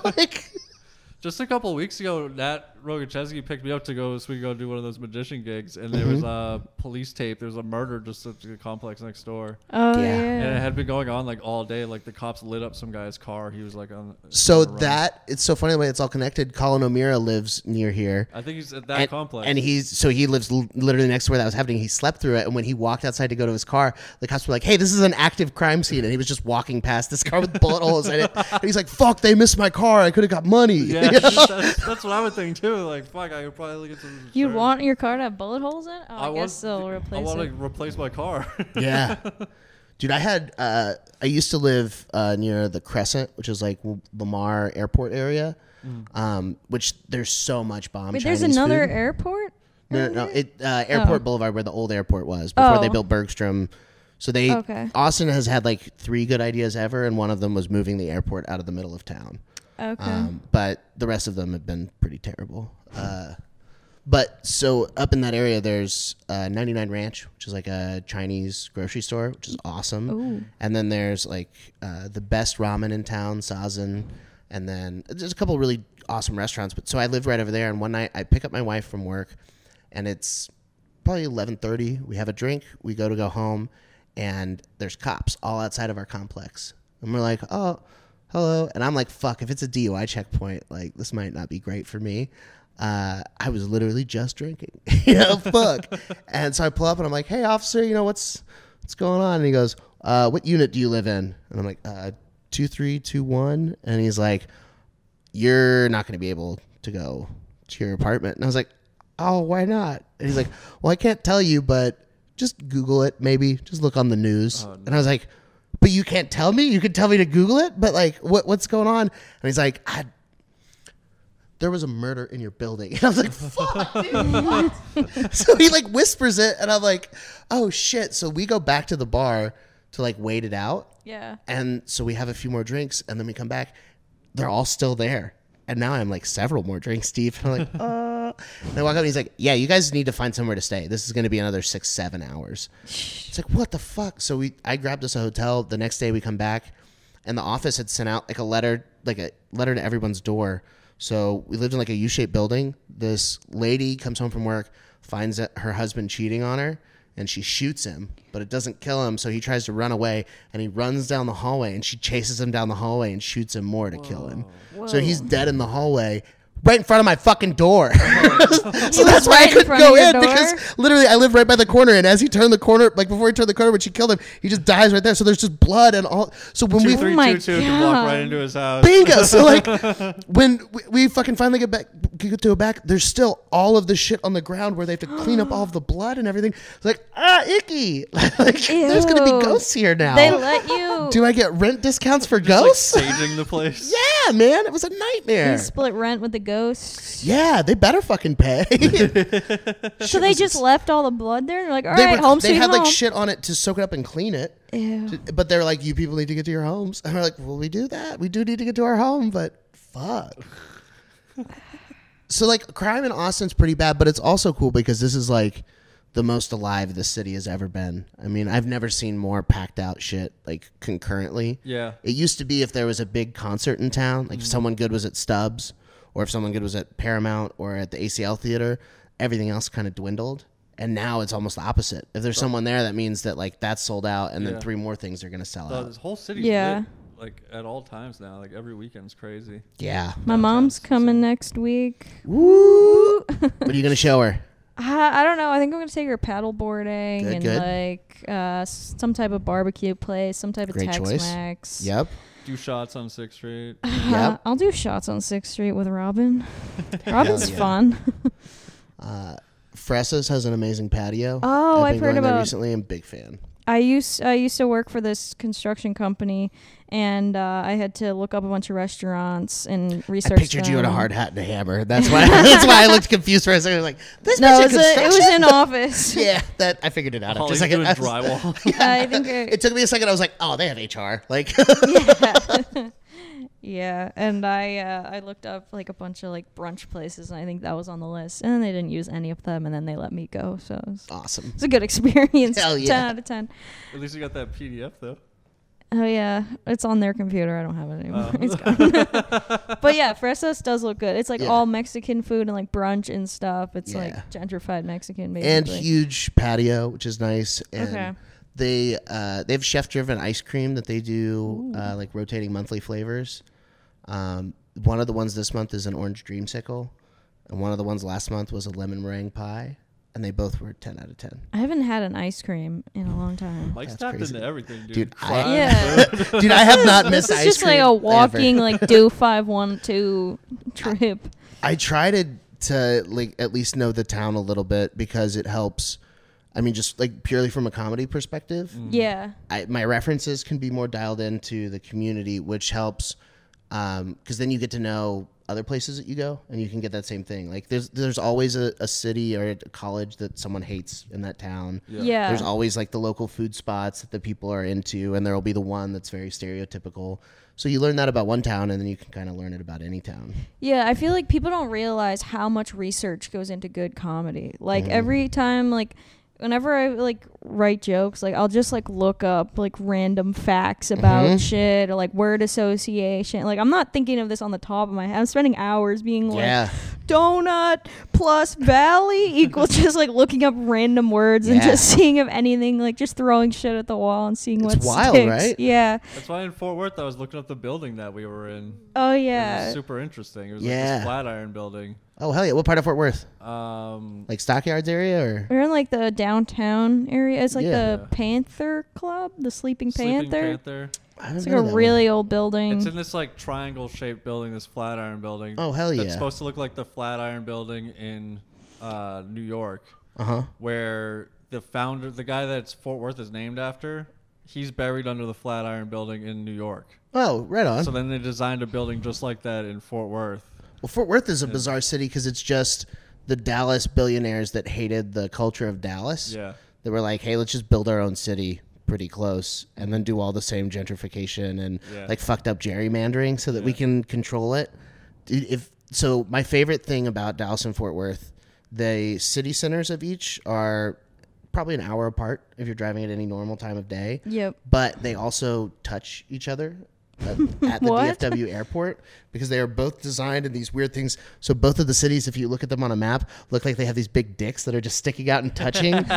like, Just a couple weeks ago, Nat Rogan Chesky picked me up to go so we could go do one of those magician gigs, and there was mm-hmm. a police tape. There was a murder just at the complex next door, Oh Yeah. yeah. and it had been going on like all day. Like the cops lit up some guy's car. He was like on. So on the run. that it's so funny the way it's all connected. Colin O'Meara lives near here. I think he's at that and, complex. and he's so he lives l- literally next to where that was happening. He slept through it, and when he walked outside to go to his car, the cops were like, "Hey, this is an active crime scene," and he was just walking past this car with bullet holes in it, <laughs> and he's like, "Fuck, they missed my car. I could have got money." yeah, that's, <laughs> that's what I would think too. Like, fuck, I could probably get some. You'd want your car to have bullet holes in it? Oh, I, want- guess they'll replace. I replace want to replace my car. <laughs> yeah. Dude, I had uh, I used to live uh, near the Crescent, which is like Lamar Airport area, um, which there's so much bomb. Wait, Chinese there's another food. airport? No, no, no. It uh, Airport Oh. Boulevard, where the old airport was before they Oh. built Bergstrom. So they Okay. Austin has had like three good ideas ever, and one of them was moving the airport out of the middle of town. Okay. Um, but the rest of them have been pretty terrible. Uh, but so up in that area, there's uh, 99 Ranch, which is like a Chinese grocery store, which is awesome. Ooh. And then there's like uh, the best ramen in town, Sazan. And then there's a couple really awesome restaurants. But so I live right over there. And one night I pick up my wife from work, and it's probably 11:30. We have a drink. We go to go home, and there's cops all outside of our complex. And we're like, oh, hello. And I'm like, fuck, if it's a DUI checkpoint, like this might not be great for me. Uh, I was literally just drinking, <laughs> you know, fuck. and so I pull up and I'm like, hey, officer, you know what's what's going on? And he goes, uh, what unit do you live in? And I'm like, uh, two three two one. And he's like, you're not going to be able to go to your apartment. And I was like, oh, why not? And he's like, well, I can't tell you, but just Google it, maybe. Just look on the news. And I was like, but you can't tell me? You can tell me to Google it? But like, what what's going on? And he's like, I, there was a murder in your building. <laughs> And I was like, fuck, dude, what? <laughs> so he like whispers it, and I'm like, oh shit. So we go back to the bar to like wait it out. yeah. And so we have a few more drinks, and then we come back. They're all still there. And now I'm like several more drinks deep. <laughs> I'm like, And I walk up and he's like, yeah, you guys need to find somewhere to stay. This is going to be another six, seven hours. It's like, what the fuck? So we, I grabbed us a hotel. The next day we come back, and the office had sent out like a letter, like a letter to everyone's door. So we lived in like a U-shaped building. This lady comes home from work, finds that her husband cheating on her, and she shoots him, but it doesn't kill him. So he tries to run away, and he runs down the hallway, and she chases him down the hallway and shoots him more to kill him. So he's dead in the hallway. Right in front of my fucking door. <laughs> so that's why I right in couldn't front go in door? because literally I live right by the corner and as he turned the corner like before he turned the corner when she killed him he just dies right there. So there's just blood and all so when we Two three my two two can walk right into his house. bingo! So like <laughs> when we, we fucking finally get back get to go back there's still all of the shit on the ground where they have to clean up all of the blood and everything. It's like ah icky. <laughs> Like there's gonna be ghosts here now. They let you do I get rent discounts for Just, like, ghosts? staging the place. yeah man it was a nightmare. You split rent with the ghosts. yeah they better fucking pay <laughs> <laughs> So they just left all the blood there. They're like, all they, right, were- home they sweet had home. like shit on it to soak it up and clean it Ew. But they're like, you people need to get to your homes. And we're like, well, we do that. We do need to get to our home, but fuck. so like, crime in Austin's pretty bad, but it's also cool because this is like the most alive the city has ever been. I mean, I've never seen more packed out shit like concurrently. Yeah. It used to be if there was a big concert in town, like if mm. someone good was at Stubb's, or if someone good was at Paramount or at the ACL Theater, everything else kind of dwindled. And now it's almost the opposite. If there's someone there, that means that like that's sold out, and then three more things are gonna sell The, out. this whole city, Yeah. lit, like at all times now. Like every weekend's crazy. Yeah. My mom's coming next week. Woo! what are you gonna show her? <laughs> I, I don't know. I think I'm gonna take her paddle boarding Good, and good. like uh, s- some type of barbecue place, some type of Great choice. Tex-Mex. Yep. Do shots on Sixth Street. <laughs> Yep. I'll do shots on Sixth Street with Robin. <laughs> <laughs> Robin's yeah. fun. Uh, Fresa's has an amazing patio. Oh, I've I've heard going there about- recently. I'm a big fan. I used I used to work for this construction company, and uh, I had to look up a bunch of restaurants and research. I research. pictured you in a hard hat and a hammer. That's why. <laughs> that's why I looked confused for a second. Like this No, it was, a, it was construction? in <laughs> office. <laughs> yeah, that I figured it out after a Holly's second. doing I was- drywall. I think I, It took me a second. I was like, oh, they have HR. Like, yeah. yeah, and I uh, I looked up like a bunch of like brunch places, and I think that was on the list. And they didn't use any of them, and then they let me go. So it was, awesome. it was a good experience. Hell yeah. Ten out of ten. At least you got that PDF though. Oh yeah, it's on their computer. I don't have it anymore. Oh. <laughs> It's gone. <laughs> but yeah, Fresa's does look good. It's like Yeah. all Mexican food and like brunch and stuff. It's Yeah. like gentrified Mexican, basically. and huge patio, which is nice. And Okay. they uh, they have chef driven ice cream that they do uh, like rotating monthly flavors. Um, one of the ones this month is an orange dreamsicle, and one of the ones last month was a lemon meringue pie, and they both were ten out of ten. I haven't had an ice cream in a long time. Mike's That's tapped crazy. into everything, dude. Dude, I- Yeah. <laughs> <laughs> Dude, I have not This missed is ice just like cream a ever. walking like <laughs> do five one two trip. I try to to like at least know the town a little bit because it helps. I mean, just like purely from a comedy perspective, Mm. Yeah. I, my references can be more dialed into the community, which helps because then you get to know other places that you go, and you can get that same thing. Like there's there's always a, a city or a college that someone hates in that town. Yeah. There's always like the local food spots that the people are into, and there will be the one that's very stereotypical. So you learn that about one town, and then you can kind of learn it about any town. Yeah, I feel like people don't realize how much research goes into good comedy. Mm-hmm. Like every time like whenever I like write jokes, like I'll just like look up like random facts about Mhm. shit or like word association. Like I'm not thinking of this on the top of my head. I'm spending hours being like yeah, donut plus valley <laughs> equals just like looking up random words and just seeing if anything like just throwing shit at the wall and seeing what's. Wild, sticks. right? Yeah. That's why in Fort Worth, I was looking up the building that we were in. Oh It yeah. was super interesting. It was like Yeah. this Flatiron building. Oh hell yeah! What part of Fort Worth? Um, Like Stockyards area or? We're in like the downtown area. It's like Yeah. the Panther Club, the Sleeping, Sleeping Panther. Panther. I haven't It's been like to a that really old building. It's in this like triangle shaped building, this Flatiron building. Oh hell That's yeah! supposed to look like the Flatiron building in uh, New York, Uh huh. where the founder, the guy that's Fort Worth is named after, he's buried under the Flatiron building in New York. Oh, right on. So then they designed a building just like that in Fort Worth. Well, Fort Worth is a bizarre city because it's just the Dallas billionaires that hated the culture of Dallas. Yeah. They were like, hey, let's just build our own city pretty close and then do all the same gentrification and Yeah. like fucked up gerrymandering so that we can control it. If so, my favorite thing about Dallas and Fort Worth, the city centers of each are probably an hour apart if you're driving at any normal time of day. Yep. But they also touch each other at, at the <laughs> DFW airport because they are both designed in these weird things. So both of the cities, if you look at them on a map, look like they have these big dicks that are just sticking out and touching <laughs>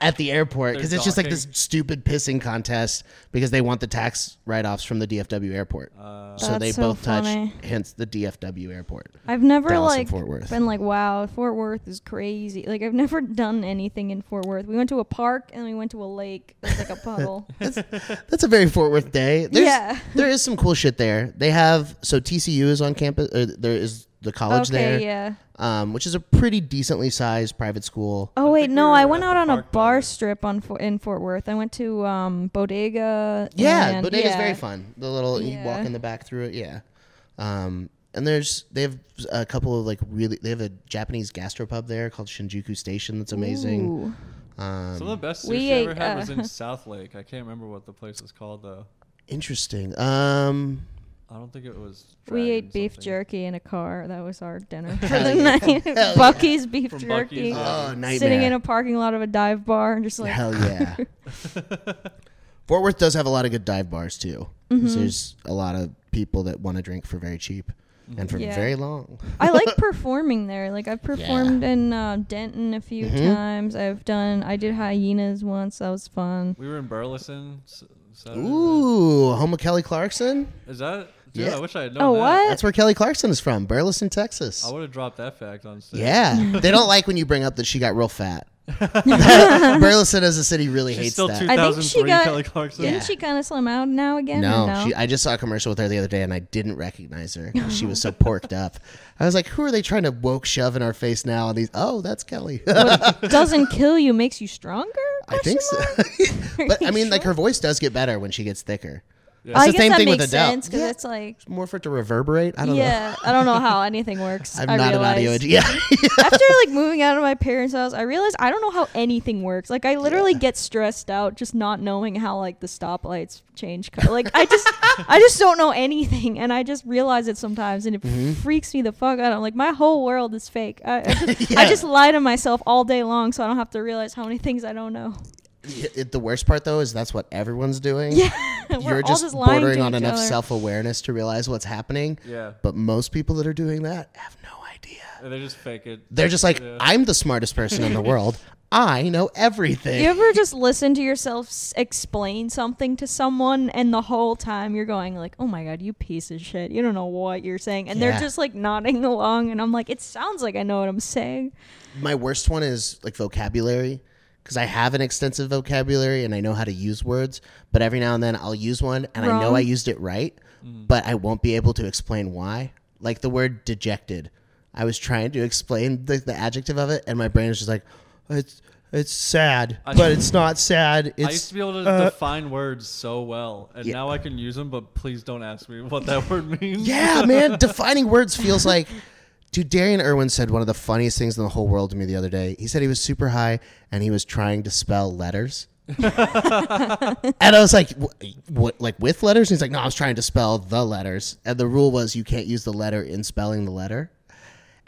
at the airport because it's just like this stupid pissing contest because they want the tax write-offs from the DFW airport. Uh, so they so both funny. touch, hence the DFW airport. I've never Dallas and like Fort Worth. been like, wow, Fort Worth is crazy. Like I've never done anything in Fort Worth. We went to a park and we went to a lake. It was like a puddle. <laughs> That's a very Fort Worth day. There's, Yeah. there is some cool shit there. They have so TCU is on campus. Or there is the college okay, there. yeah. um, which is a pretty decently sized private school. Oh wait, think no, I went out on a bar building. strip on Fo- in Fort Worth. I went to um, Bodega. Yeah, and, Bodega's yeah. very fun. The little you walk in the back through it. Yeah, um, and there's they have a couple of like really they have a Japanese gastropub there called Shinjuku Station that's amazing. Ooh. Um, some of the best sushi We I ever ate, had was uh, <laughs> in Southlake. I can't remember what the place was called though. interesting. Um, I don't think it was. We ate beef something. jerky in a car. That was our dinner <laughs> for the night. Hell yeah. <laughs> Buc-ee's beef From jerky. Buc-ee's, yeah. oh nightmare. Sitting in a parking lot of a dive bar and just like Hell yeah. <laughs> Fort Worth does have a lot of good dive bars too. 'cause Mm-hmm. There's a lot of people that want to drink for very cheap and for Yeah. very long. I like performing there. Like I've performed in uh, Denton a few Mhm. times. I've done. I did hyenas once. That was fun. We were in Burleson. s- Saturday. Ooh, home of Kelly Clarkson. Is that? Dude, Yeah. I wish I had known Oh that. what? That's where Kelly Clarkson is from, Burleson, Texas. I would have dropped that fact on stage. Yeah, <laughs> they don't like when you bring up that she got real fat. <laughs> Burleson as a city really She's hates still that. I think she got- Kelly Clarkson. Didn't she kind of slim out now again? or no, no? She, I just saw a commercial with her the other day and I didn't recognize her. she was so <laughs> porked up. I was like, "Who are they trying to woke shove in our face now?" And these, oh, that's Kelly. what doesn't kill you makes you stronger. I think so. Question but I you mean, like her voice does get better when she gets thicker. Yeah. It's I the guess same that thing with makes Adele. sense because Yeah. it's like It's more for it to reverberate. I don't know. yeah. I don't know how <laughs> anything works. I'm I not an audio realized. engineer. <laughs> Yeah. <laughs> After like moving out of my parents' house, I realized I don't know how anything works. Like I literally get stressed out just not knowing how like the stoplights change. Co- like I just I just don't know anything, and I just realize it sometimes, and it Mm-hmm. freaks me the fuck out. I'm like my whole world is fake. I, I, just, Yeah. I just lie to myself all day long, so I don't have to realize how many things I don't know. It- it- the worst part though is that's what everyone's doing. Yeah. <laughs> You're just, just bordering on enough self awareness to realize what's happening. Yeah. But most people that are doing that have no idea. And they just fake it. They're just like, Yeah. I'm the smartest person in the <laughs> world. I know everything. You ever just listen to yourself s- explain something to someone, and the whole time you're going like, "Oh my god, you piece of shit! You don't know what you're saying," and Yeah. they're just like nodding <laughs> along, and I'm like, "It sounds like I know what I'm saying." My worst one is like vocabulary because I have an extensive vocabulary and I know how to use words, but every now and then I'll use one and I know I used it right, but I won't be able to explain why. Like the word dejected. I was trying to explain the, the adjective of it and my brain is just like, it's it's sad, I- but it's not sad. It's I used to be able to uh, define words so well, and Yeah. now I can use them. But please don't ask me what that <laughs> word means. Yeah, man. Defining words feels like. <laughs> Dude, Darian Irwin said one of the funniest things in the whole world to me the other day. He said he was super high and he was trying to spell letters. <laughs> and I was like, "Wh- "What? Like with letters?" And he's like, "No, I was trying to spell the letters." And the rule was you can't use the letter in spelling the letter.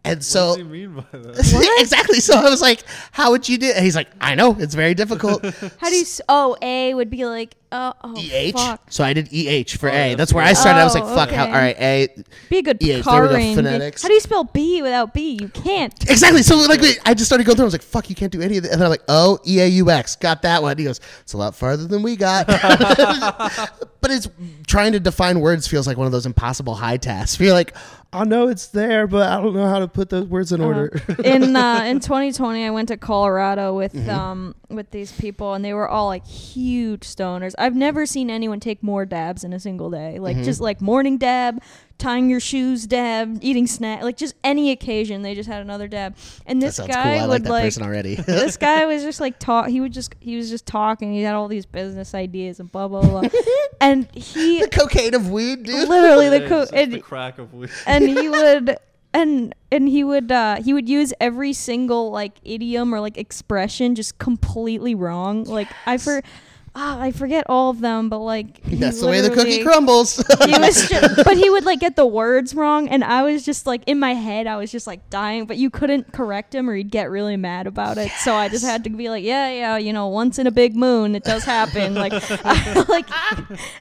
And What so does he mean by that? <laughs> exactly. So I was like, "How would you do?" it? And he's like, "I know it's very difficult." How do you? S- oh, A would be like, uh, oh, Eh fuck. So I did eh for Oh, A. that's That's where I good. started. I was like, Oh, "Fuck, how, all okay. right, A." Be a good EH, there we go, purring. phonetics. How do you spell B without B? You can't. Exactly. So like wait, I just started going through. I was like, "Fuck, you can't do any of it." And then I'm like, "Oh, E A U X, got that one." He goes, "It's a lot farther than we got." <laughs> but it's trying to define words feels like one of those impossible high tasks. You're like, "I know it's there, but I don't know how to put those words in order." in uh, <laughs> in 2020, I went to Colorado with Mm-hmm. um with these people, and they were all like huge stoners. I've never seen anyone take more dabs in a single day. Like Mm-hmm. just like morning dab, tying your shoes dab, eating snack, like just any occasion, they just had another dab. And this sounds guy cool. I like would that like. person already. <laughs> this guy <laughs> was just like talk. He would just he was just talking. He had all these business ideas and blah blah blah. <laughs> and he the cocaine of weed, dude. literally It the co- and the crack of weed. and he would and and he would uh he would use every single like idiom or like expression just completely wrong like i for ah, i forget all of them but like <laughs> That's the way the cookie crumbles. <laughs> he was just, <laughs> but he would like get the words wrong and i was just like in my head i was just like dying but you couldn't correct him or he'd get really mad about it. So i just had to be like yeah yeah you know once in a big moon it does happen like like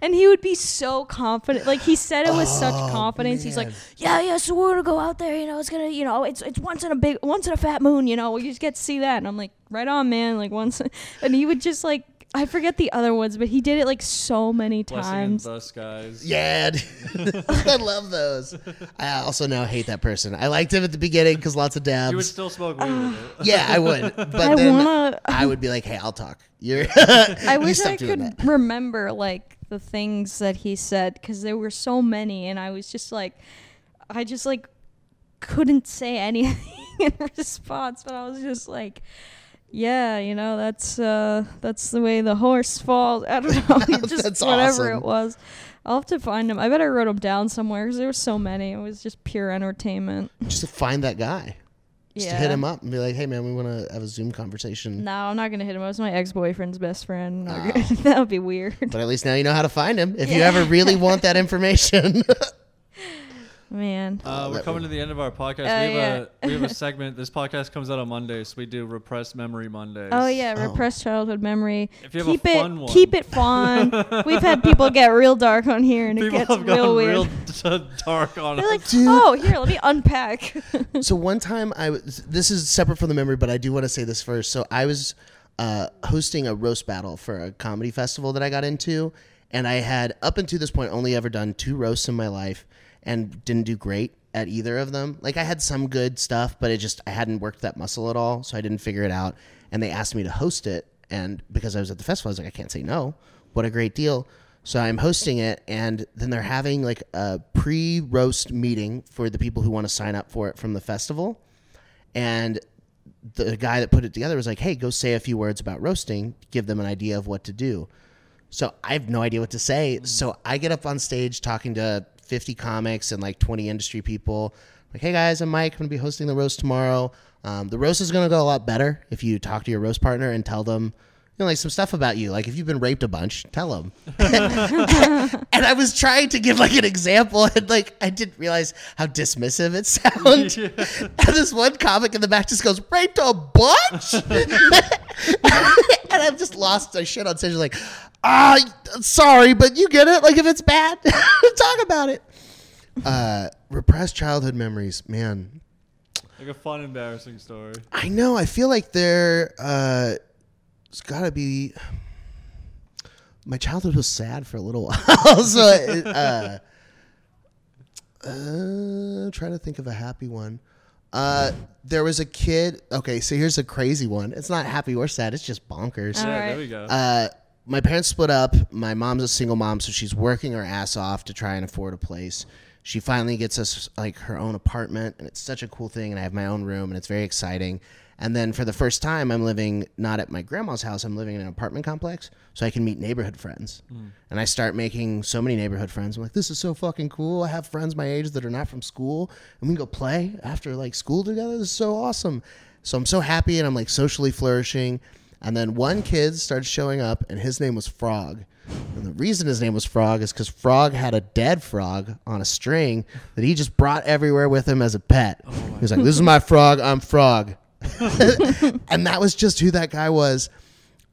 and he would be so confident like he said it with such Oh, confidence he's like yeah yeah so we're gonna go out there you know it's gonna you know it's it's once in a big once in a fat moon you know we just get to see that. And i'm like right on man like once and he would just like I forget the other ones, but he did it like so many Blessing in times. the skies. Yeah, dude. <laughs> I love those. I also now hate that person. I liked him at the beginning because lots of dabs. You would still smoke weed with it. <sighs> yeah, I would. <laughs> But I then wanna- <laughs> I would be like, "Hey, I'll talk." You're. I you wish stop I doing could that. remember like the things that he said because there were so many, and I was just like, I just like couldn't say anything in response, but I was just like. Yeah, you know that's uh that's the way the horse falls. <laughs> I don't know, <laughs> just That's whatever awesome. it was. I'll have to find him. I bet I wrote him down somewhere because there were so many. It was just pure entertainment. <laughs> Just to find that guy. Just yeah. to hit him up and be like, "Hey, man, we want to have a Zoom conversation." No, I'm not gonna hit him. It was my ex boyfriend's best friend. Oh. that would be weird. But at least now you know how to find him if you ever really want that information. Man. Uh, we're coming to the end of our podcast. Oh, we, have yeah. a, we have a <laughs> segment. This podcast comes out on Monday, so we do repressed memory Mondays. Oh yeah, Oh. repressed childhood memory. If you have a keep it, fun one. keep it fun. <laughs> We've had people get real dark on here, and People it gets have real gone weird. real d- <laughs> dark on They're us. like, Dude. oh, here, let me unpack. so one time I was this is separate from the memory, but I do want to say this first. So I was uh, hosting a roast battle for a comedy festival that I got into, and I had up until this point only ever done two roasts in my life, and didn't do great at either of them. Like I had some good stuff, but it just I hadn't worked that muscle at all, so I didn't figure it out. And they asked me to host it, and because I was at the festival, I was like, I can't say no. What a great deal! So I'm hosting it, and then they're having like a pre-roast meeting for the people who want to sign up for it from the festival. And the guy that put it together was like, "Hey, go say a few words about roasting, give them an idea of what to do." So I have no idea what to say. Mm. So I get up on stage talking to 50 comics and like 20 industry people. Like, hey guys, I'm Mike. I'm gonna be hosting the roast tomorrow. Um, the roast is gonna go a lot better if you talk to your roast partner and tell them know, like some stuff about you. Like if you've been raped a bunch, tell them. <laughs> <laughs> and I was trying to give like an example, and like I didn't realize how dismissive it sounds. <laughs> And this one comic in the back just goes, "Raped a bunch," and I've just lost my shit on stage. Like, ah, sorry, but you get it. Like if it's bad, talk about it. Uh, repressed childhood memories, man. Like a fun, embarrassing story. I know. I feel like there. Uh, it's got to be. My childhood was sad for a little <laughs> while, so it, uh, uh, trying to think of a happy one. Uh, there was a kid. Okay, so here's a crazy one. It's not happy or sad. It's just bonkers. All yeah, right. there we go. Uh, my parents split up. My mom's a single mom, so she's working her ass off to try and afford a place. She finally gets us like her own apartment, and it's such a cool thing. And I have my own room, and it's very exciting. And then for the first time, I'm living not at my grandma's house. I'm living in an apartment complex, so I can meet neighborhood friends. Mm. And I start making so many neighborhood friends. I'm like, this is so fucking cool. I have friends my age that are not from school, and we can go play after like school together. This is so awesome. So I'm so happy, and I'm like socially flourishing. And then one kid started showing up, and his name was Frog. And the reason his name was Frog is because Frog had a dead frog on a string that he just brought everywhere with him as a pet. Oh he was like, <laughs> "This is my frog. I'm Frog," <laughs> and that was just who that guy was.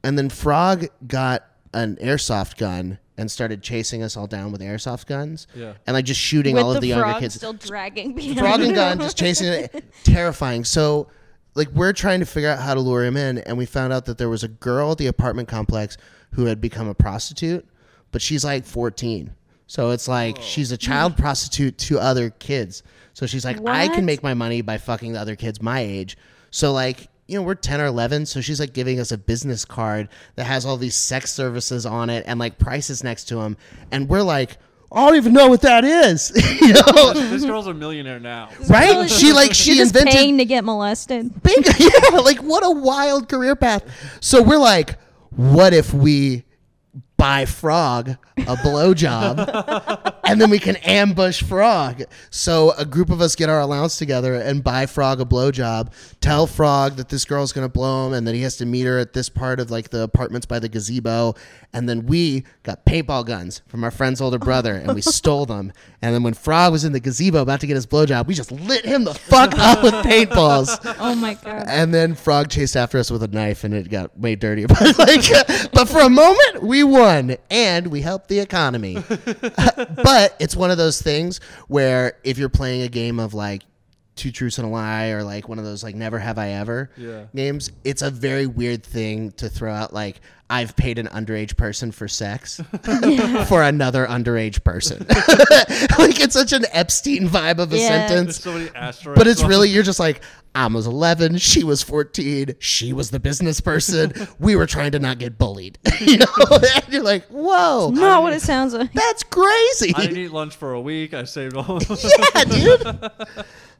And then Frog got an airsoft gun and started chasing us all down with airsoft guns. Yeah. And like just shooting With all of the, the, younger kids still dragging behind. frog and gun, just chasing it, <laughs> terrifying. So, like, we're trying to figure out how to lure him in, and we found out that there was a girl at the apartment complex who had become a prostitute, but she's like 14. So it's like she's a child prostitute to other kids. So she's like, I can make my money by fucking the other kids my age. So like, you know, we're 10 or 11, so she's like giving us a business card that has all these sex services on it and like prices next to them, and we're like, I don't even know what that is, <laughs> you know? this girl's a millionaire now. right? She like she You're invented paying to get molested. bingo. <laughs> Yeah, like what a wild career path. So we're like, what if we buy Frog a blowjob <laughs> and then we can ambush Frog? So a group of us get our allowance together and buy Frog a blowjob. Tell Frog that this girl's gonna blow him and that he has to meet her at this part of like the apartments by the gazebo. And then we got paintball guns from our friend's older brother and we <laughs> stole them. And then when Frog was in the gazebo about to get his blowjob, we just lit him the fuck up with paintballs. <laughs> Oh my god. And then Frog chased after us with a knife, and it got made dirty. <laughs> But like, but for a moment, we won, and we helped the economy. Uh, but it's one of those things where if you're playing a game of like two truths and a lie, or like one of those like never have I ever Yeah. games, it's a very weird thing to throw out. Like I've paid an underage person for sex <laughs> <laughs> for another underage person. <laughs> like it's such an Epstein vibe of a Yeah. sentence. So. But it's really you're just like I was 11, she was 14, she was the business person. we were trying to not get bullied, you know. and you're like, whoa, Not what it sounds like. that's crazy. I didn't eat lunch for a week. I saved all. yeah, dude.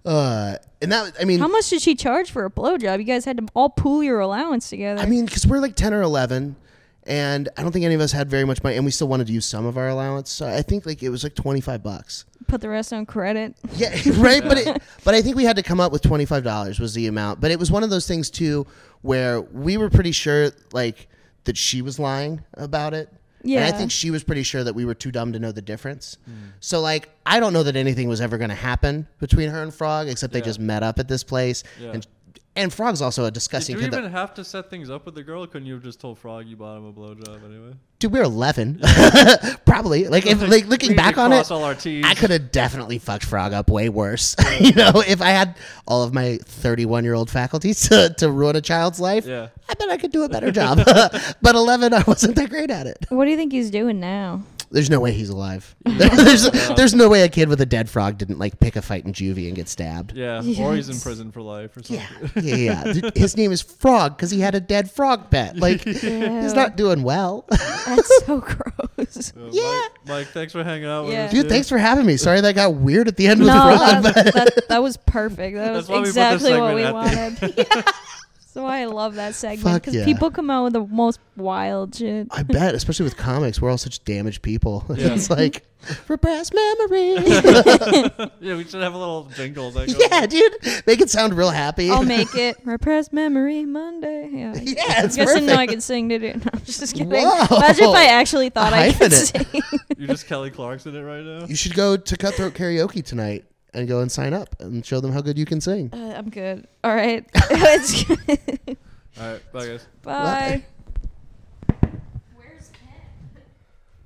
Uh, and that I mean, How much did she charge for a blowjob? You guys had to all pool your allowance together. I mean, because we're like 10 or 11. And I don't think any of us had very much money, and we still wanted to use some of our allowance. So I think like it was like twenty five bucks. Put the rest on credit. Yeah, <laughs> right. But it, <laughs> but I think we had to come up with twenty five dollars was the amount. But it was one of those things too, where we were pretty sure like that she was lying about it. And I think she was pretty sure that we were too dumb to know the difference. Hmm. So like I don't know that anything was ever going to happen between her and Frog, except they Yeah. just met up at this place. Yeah. And and Frog's also a Did disgusting you kid. that- even have to set things up with the girl? Couldn't you have just told Frog you bought him a blowjob anyway? Dude, we were eleven, <laughs> probably. Like, if like <laughs> looking back on it, all our I could have definitely fucked Frog up way worse. <laughs> you know, if I had all of my thirty-one-year-old faculties to, to ruin a child's life, Yeah. I bet I could do a better job. but eleven, I wasn't that great at it. What do you think he's doing now? There's no way he's alive. <laughs> there's there's no way a kid with a dead frog didn't like pick a fight in juvie and get stabbed. Yeah, or he's in Yes. prison for life or something. Yeah, yeah, yeah. <laughs> Dude, His name is Frog because he had a dead frog pet. <laughs> Like he's not doing well. That's so gross. Uh, Yeah. Mike, Mike, thanks for hanging out with Yeah. us. Dude, thanks for having me. Sorry that got weird at the end with no, the frog. that, that, that was perfect. That was That's why we put this exactly what we segment wanted. Yeah. why I love that segment Fuck because yeah. people come out with the most wild shit. I bet, especially with comics, we're all such damaged people. <laughs> Yeah. it's like repressed memories. <laughs> Yeah, we should have a little jingle. That goes yeah, dude, make it sound real happy. I'll <laughs> make it repressed memory Monday. Yeah, I- Yeah, I it's guess I didn't know I perfect. could sing. Did it? No, I'm just kidding. Whoa. Imagine if I actually thought A I could hyphenate. sing. You're just Kelly Clarkson in it right now. You should go to Cutthroat Karaoke tonight and go and sign up and show them how good you can sing. Uh, I'm good. All right. <laughs> All right. bye guys. Bye.